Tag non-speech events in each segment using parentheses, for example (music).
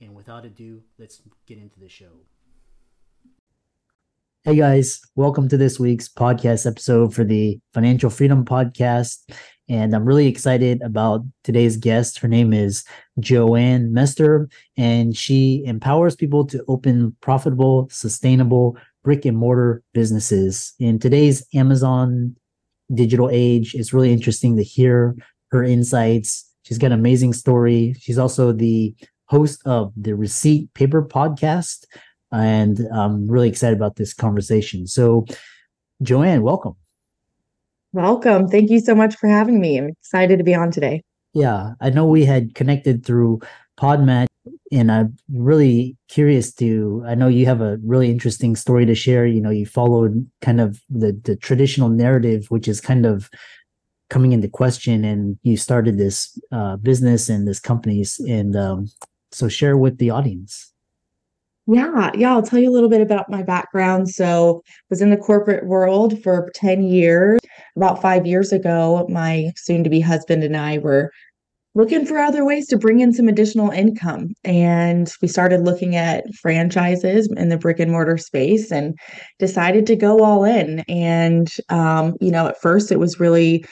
And without ado, let's get into the show. Hey guys, welcome to this week's podcast episode for the Financial Freedom Podcast. And I'm really excited about today's guest. Her name is Joann Mester, and she empowers people to open profitable, sustainable brick and mortar businesses. In today's Amazon digital age, it's really interesting to hear her insights. She's got an amazing story. She's also the host of the Receipt Paper podcast. And I'm really excited about this conversation. So, Joann, welcome. Welcome. Thank you so much for having me. I'm excited to be on today. Yeah, I know we had connected through Podmatch, and I'm really curious to. I know you have a really interesting story to share. You know, you followed kind of the the traditional narrative, which is kind of coming into question, and you started this uh, business and this companies. And um, so, share with the audience. Yeah, yeah, I'll tell you a little bit about my background. So, was in the corporate world for 10 years. About 5 years ago, my soon to be husband and I were looking for other ways to bring in some additional income and we started looking at franchises in the brick and mortar space and decided to go all in and um, you know at first it was really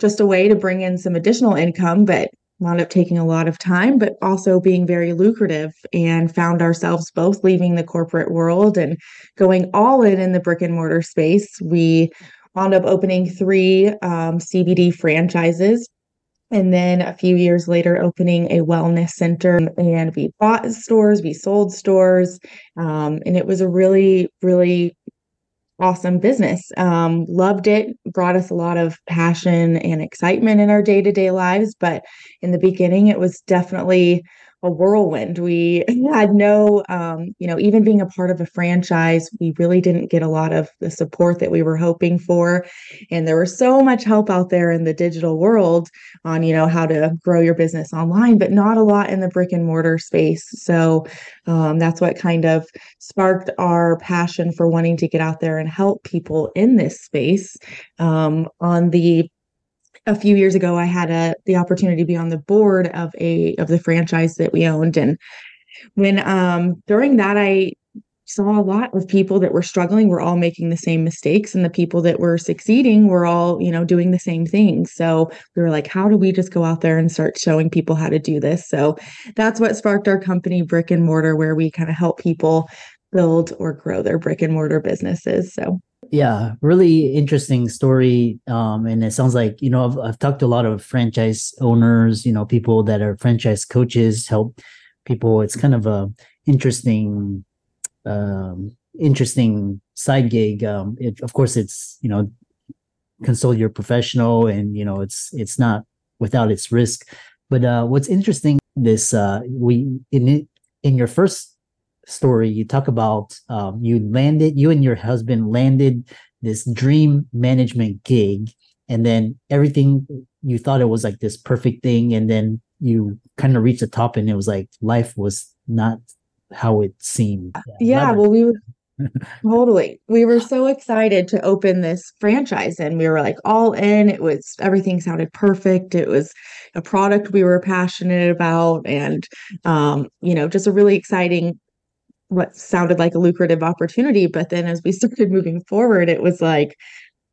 just a way to bring in some additional income but wound up taking a lot of time, but also being very lucrative and found ourselves both leaving the corporate world and going all in in the brick and mortar space. We wound up opening three um, CBD franchises. And then a few years later, opening a wellness center. And we bought stores, we sold stores. Um, and it was a really, really awesome business. Um, loved it, brought us a lot of passion and excitement in our day to day lives. But in the beginning, it was definitely a whirlwind. We had no, um, you know, even being a part of a franchise, we really didn't get a lot of the support that we were hoping for. And there was so much help out there in the digital world on, you know, how to grow your business online, but not a lot in the brick and mortar space. So um, that's what kind of sparked our passion for wanting to get out there and help people in this space. Um, on the a few years ago i had a the opportunity to be on the board of a of the franchise that we owned. And when um during that i saw a lot of people that were struggling were all making the same mistakes and the people that were succeeding were all you know doing the same things. So we were like how do we just go out there and start showing people how to do this? So that's what sparked our company brick and mortar where we kind of help people build or grow their brick and mortar businesses. So yeah, really interesting story. Um, and it sounds like, you know, I've, I've talked to a lot of franchise owners, you know, people that are franchise coaches, help people. It's kind of a interesting, um, interesting side gig. Um, it, of course, it's, you know, consult your professional and, you know, it's, it's not without its risk. But uh, what's interesting, this, uh, we, in it, in your first story, you talk about um, you landed, you and your husband landed this dream management gig, and then everything you thought it was like this perfect thing, and then you kind of reached the top, and it was like life was not how it seemed. Yeah, well, we were (laughs) totally. We were so excited to open this franchise, and we were like all in. It was everything sounded perfect. It was a product we were passionate about, and um, you know, just a really exciting what sounded like a lucrative opportunity. But then as we (laughs) started moving forward, it was like,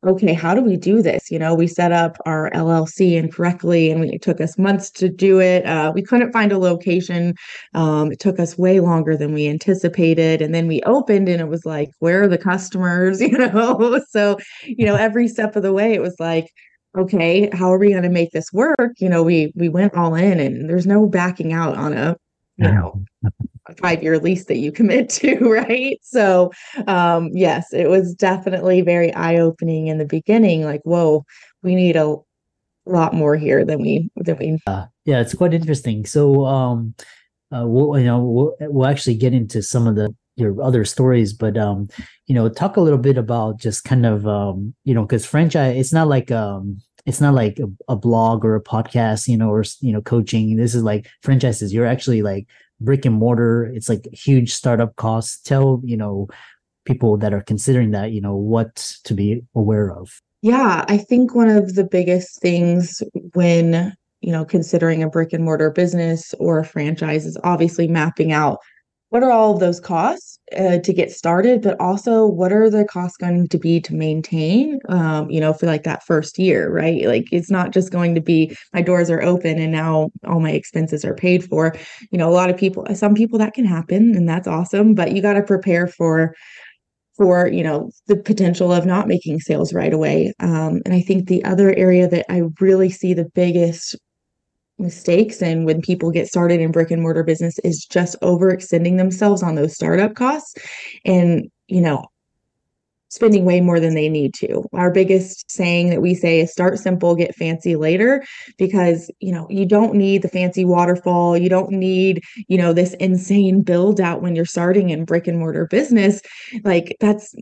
okay, how do we do this? You know, we set up our LLC incorrectly and it took us months to do it. Uh, we couldn't find a location. Um, it took us way longer than we anticipated. And then we opened and it was like, where are the customers? (laughs) You know, so, you know, every step of the way, it was like, okay, how are we going to make this work? You know, we, we went all in and there's no backing out on a, you know, five year lease that you commit (laughs) to, right? So, um, yes, it was definitely very eye opening in the beginning. Like, whoa, we need a lot more here than we than we. Uh, yeah, it's quite interesting. So, um, uh, we'll you know we'll, we'll actually get into some of the your other stories but um you know talk a little bit about just kind of um you know because franchise it's not like um it's not like a, a, blog or a podcast you know or you know coaching. This is like franchises. You're actually like brick and mortar. It's like huge startup costs. Tell you know people that are considering that you know what to be aware of. Yeah i think one of the biggest things when you know considering a brick and mortar business or a franchise is obviously mapping out what are all of those costs uh, to get started but also what are the costs going to be to maintain um, you know for like that first year right? Like it's not just going to be my doors are open and now all my expenses are paid for. You know a lot of people some people that can happen and that's awesome but you got to prepare for for you know the potential of not making sales right away um, and i think the other area that i really see the biggest mistakes and when people get started in brick and mortar business is just overextending themselves on those startup costs and you know spending way more than they need to. Our biggest saying that we say is start simple, get fancy later because, you know, you don't need the fancy waterfall, you don't need, you know, this insane build out when you're starting in brick and mortar business. Like that's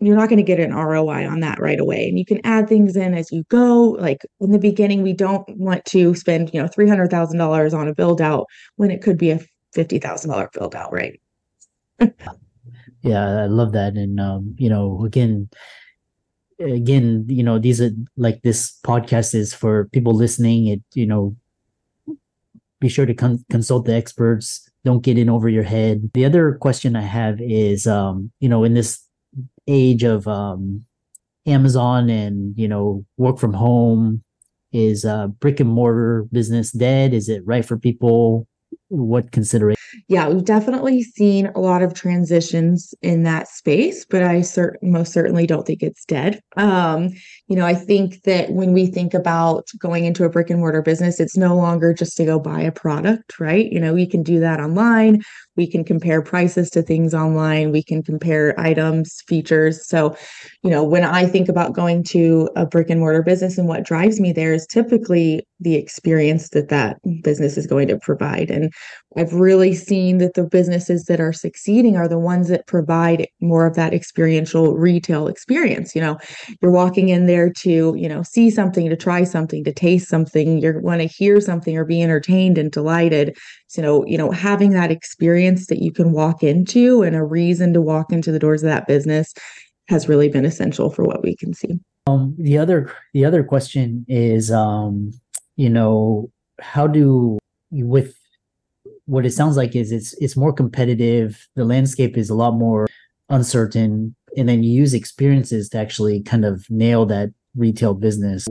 you're not going to get an ROI on that right away. And you can add things in as you go. Like in the beginning, we don't want to spend, you know, $300,000 on a build out when it could be a $50,000 build out, right? (laughs) yeah, I love that. And, um, you know, again, again, you know, these are like this podcast is for people listening. It, you know, be sure to con- consult the experts. Don't get in over your head. The other question I have is, um, you know, in this age of um, Amazon and you know work from home is uh, brick and mortar business dead? Is it right for people? What consideration? Yeah, we've definitely seen a lot of transitions in that space, but I cert- most certainly don't think it's dead. Um, you know, I think that when we think about going into a brick and mortar business, it's no longer just to go buy a product, right? You know, we can do that online. We can compare prices to things online. We can compare items features. So you know when i think about going to a brick and mortar business and what drives me there is typically the experience that that business is going to provide. And i've really seen that the businesses that are succeeding are the ones that provide more of that experiential retail experience. You know you're walking in there to you know see something to try something to taste something. You want to hear something or be entertained and delighted. So you know having that experience that you can walk into and a reason to walk into the doors of that business has really been essential for what we can see. Um, the other the other question is um, you know how do with what it sounds like is it's it's more competitive. The landscape is a lot more uncertain and then you use experiences to actually kind of nail that retail business.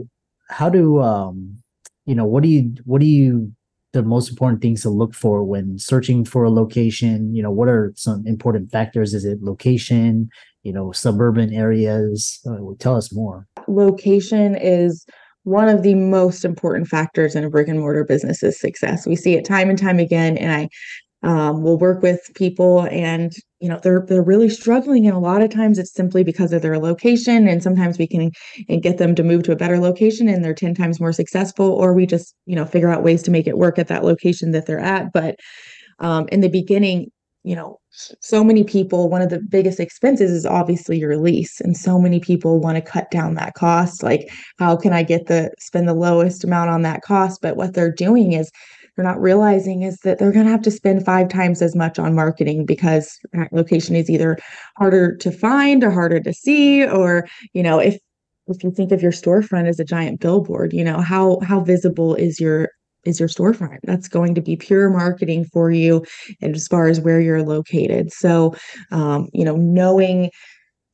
How do um you know what do you what do you the most important things to look for when searching for a location? You know what are some important factors? Is it location? You know suburban areas? Uh, tell us more. Location is one of the most important factors in a brick and mortar business's success. We see it time and time again and i um, will work with people and you know they're they're really struggling. And a lot of times it's simply because of their location. And sometimes we can and get them to move to a better location and they're 10 times more successful or we just you know figure out ways to make it work at that location that they're at. But um, in the beginning you know so many people one of the biggest expenses is obviously your lease. And so many people want to cut down that cost. Like how can i get the spend the lowest amount on that cost? But what they're doing is they're not realizing is that they're going to have to spend five times as much on marketing because that location is either harder to find or harder to see or you know if if you think of your storefront as a giant billboard you know how how visible is your is your storefront? That's going to be pure marketing for you and as far as where you're located. So um, you know knowing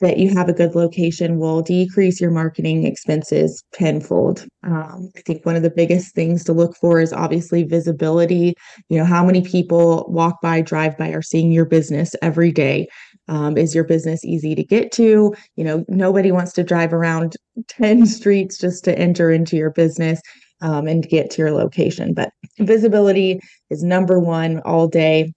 that you have a good location will decrease your marketing expenses tenfold. Um, I think one of the biggest things to look for is obviously visibility. You know, how many people walk by, drive by, are seeing your business every day? Um, is your business easy to get to? You know, nobody wants to drive around (laughs) 10 streets just to enter into your business um, and get to your location. But visibility is number one all day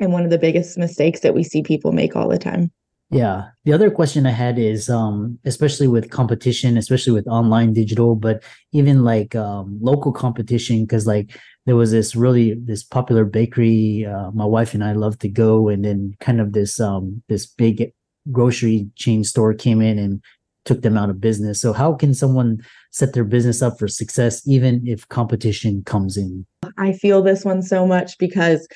and one of the biggest mistakes that we see people make all the time. Yeah. The other question I had is um especially with competition, especially with online digital, but even like um local competition cuz like there was this really this popular bakery uh, my wife and I love to go and then kind of this um this big grocery chain store came in and took them out of business. So how can someone set their business up for success even if competition comes in? I feel this one so much because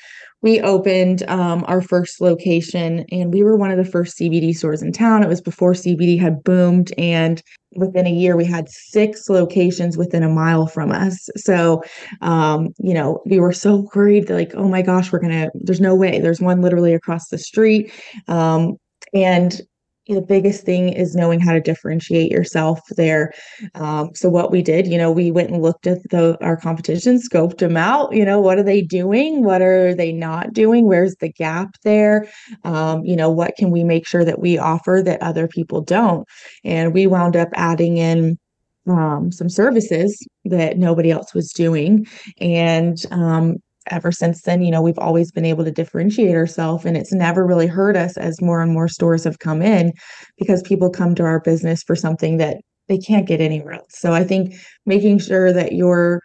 we opened um, our first location and we were one of the first CBD stores in town. It was before CBD had boomed. And within a year, we had six locations within a mile from us. So, um, you know, we were so worried like, oh my gosh, we're going to, there's no way. There's one literally across the street. Um, and the biggest thing is knowing how to differentiate yourself there. Um, so what we did, you know, we went and looked at the our competition, scoped them out. You know, what are they doing? What are they not doing? Where's the gap there? Um, you know, what can we make sure that we offer that other people don't? And we wound up adding in um, some services that nobody else was doing, and um, ever since then, you know, we've always been able to differentiate ourselves and it's never really hurt us as more and more stores have come in because people come to our business for something that they can't get anywhere else. So I think making sure that you're,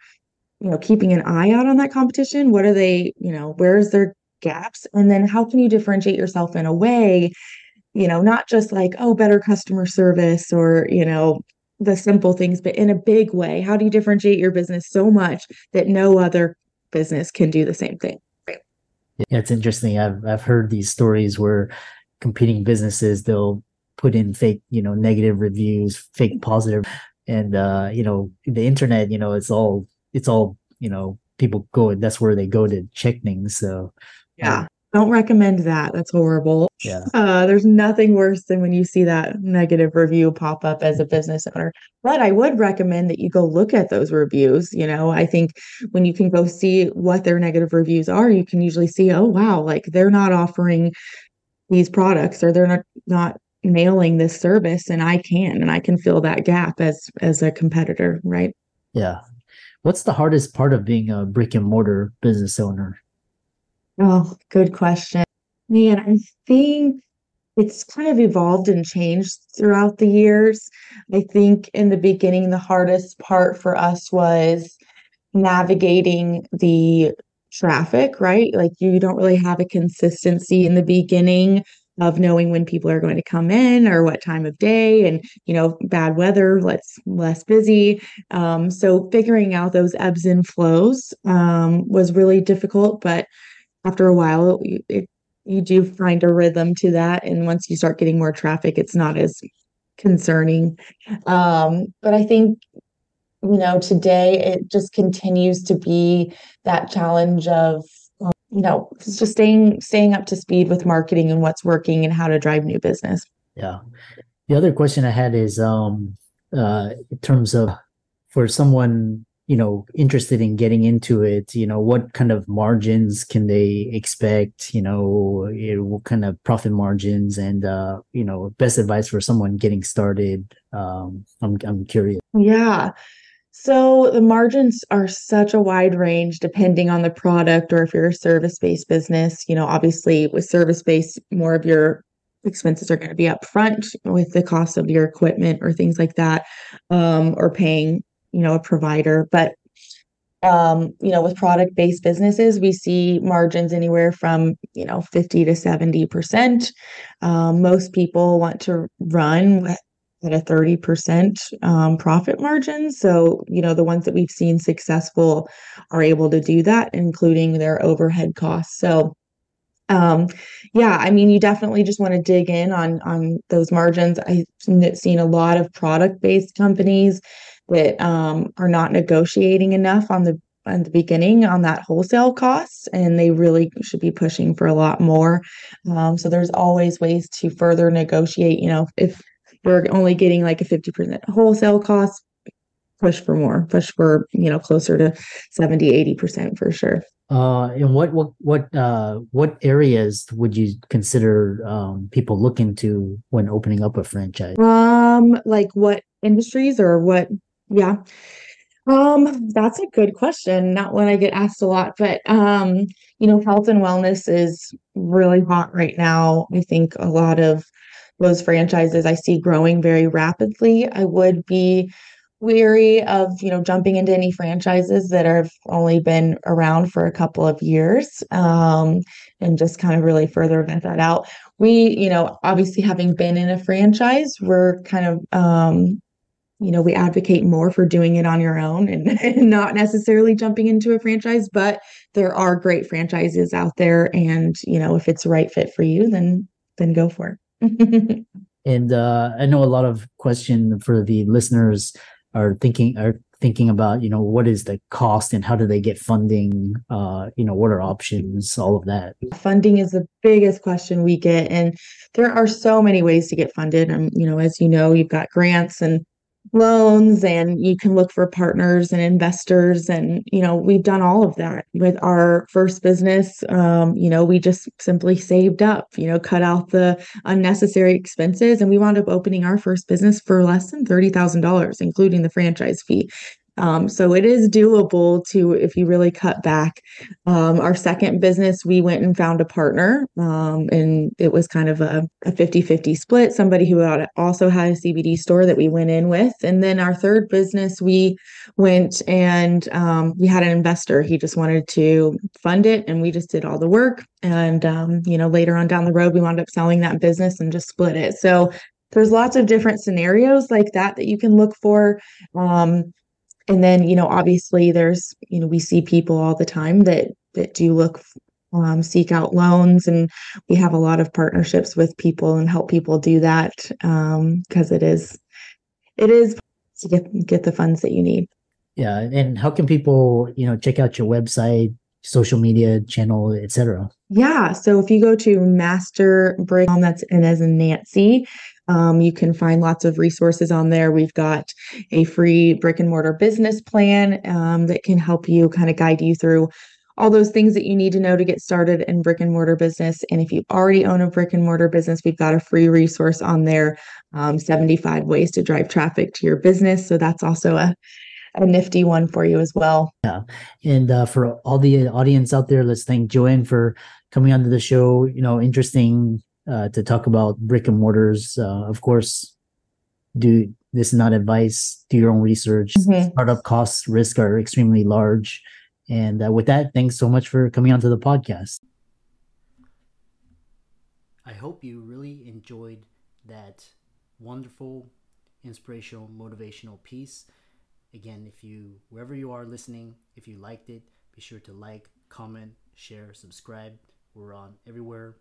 you know, keeping an eye out on that competition. What are they, you know, where's their gaps? And then how can you differentiate yourself in a way, you know, not just like, oh, better customer service or, you know, the simple things, but in a big way. How do you differentiate your business so much that no other business can do the same thing. Yeah, it's interesting. I've I've heard these stories where competing businesses they'll put in fake, you know, negative reviews, fake positive, and uh, you know, the internet, you know, it's all it's all, you know, people go that's where they go to check things. So yeah. Don't recommend that. That's horrible. Yeah. Uh, there's nothing worse than when you see that negative review pop up as a business owner. But I would recommend that you go look at those reviews. You know, I think when you can go see what their negative reviews are, you can usually see, oh wow, like they're not offering these products or they're not not nailing this service and I can and I can fill that gap as as a competitor, right? Yeah. What's the hardest part of being a brick and mortar business owner? Oh, good question. Man, I think it's kind of evolved and changed throughout the years. I think in the beginning, the hardest part for us was navigating the traffic, right? Like you don't really have a consistency in the beginning of knowing when people are going to come in or what time of day and you know bad weather let's less busy um, so figuring out those ebbs and flows um, was really difficult but after a while it, you do find a rhythm to that and once you start getting more traffic it's not as concerning. Um, but i think you know today it just continues to be that challenge of um, you know just staying staying up to speed with marketing and what's working and how to drive new business. Yeah. The other question i had is um uh in terms of for someone you know interested in getting into it you know what kind of margins can they expect you know what kind of profit margins and uh you know best advice for someone getting started um i'm i'm curious. Yeah. So the margins are such a wide range depending on the product or if you're a service based business you know obviously with service based more of your expenses are going to be up front with the cost of your equipment or things like that um, or paying you know a provider but um, you know with product based businesses we see margins anywhere from you know 50 to 70 percent. Um, most people want to run at a 30% um, profit margin. So you know the ones that we've seen successful are able to do that including their overhead costs. So um yeah i mean you definitely just want to dig in on on those margins. I've seen a lot of product based companies that um, are not negotiating enough on the on the beginning on that wholesale costs and they really should be pushing for a lot more. Um, so there's always ways to further negotiate you know if we're only getting like a 50% wholesale cost push for more push for you know closer to 70 80% for sure. Uh and what what what uh what areas would you consider um people look into when opening up a franchise? Um like what industries or what yeah. Um, that's a good question. Not one I get asked a lot, but um, you know, health and wellness is really hot right now. I think a lot of those franchises I see growing very rapidly. I would be weary of you know jumping into any franchises that have only been around for a couple of years um, and just kind of really further that out we you know obviously having been in a franchise we're kind of um, you know we advocate more for doing it on your own and, (laughs) and not necessarily jumping into a franchise but there are great franchises out there and you know if it's the right fit for you then then go for it. (laughs) And uh, i know a lot of question for the listeners are thinking are thinking about you know what is the cost and how do they get funding? Uh you know what are options all of that? Funding is the biggest question we get and there are so many ways to get funded. And you know as you know you've got grants and loans and you can look for partners and investors. And you know we've done all of that with our first business. Um, you know we just simply saved up you know cut out the unnecessary expenses. And we wound up opening our first business for less than $30000 including the franchise fee um, so it is doable to if you really cut back. Um, our second business, we went and found a partner, um, and it was kind of a, a 50-50 split. Somebody who also had a CBD store that we went in with, and then our third business, we went and um, we had an investor. He just wanted to fund it, and we just did all the work. And um, you know, later on down the road, we wound up selling that business and just split it. So there's lots of different scenarios like that that you can look for. Um, and then you know obviously there's you know we see people all the time that that do look um, seek out loans and we have a lot of partnerships with people and help people do that because um, it is it is to get get the funds that you need. Yeah and how can people you know check out your website social media channel etc yeah so if you go to master brick that's and as in nancy um, you can find lots of resources on there. We've got a free brick and mortar business plan um, that can help you kind of guide you through all those things that you need to know to get started in brick and mortar business. And if you already own a brick and mortar business, we've got a free resource on there um, 75 ways to drive traffic to your business. So that's also a a nifty one for you as well. Yeah. And uh, for all the audience out there, let's thank Joann for coming onto the show. You know, interesting uh, to talk about brick and mortars. Uh, of course, do this is not advice. Do your own research. Mm-hmm. Startup costs, risk are extremely large. And uh, with that, thanks so much for coming onto the podcast. I hope you really enjoyed that wonderful, inspirational, motivational piece. Again, if you, wherever you are listening, if you liked it, be sure to like, comment, share, subscribe. We're on everywhere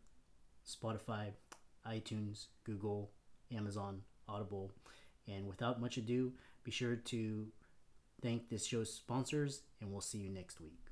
Spotify, iTunes, Google, Amazon, Audible. And without much ado, be sure to thank this show's sponsors, and we'll see you next week.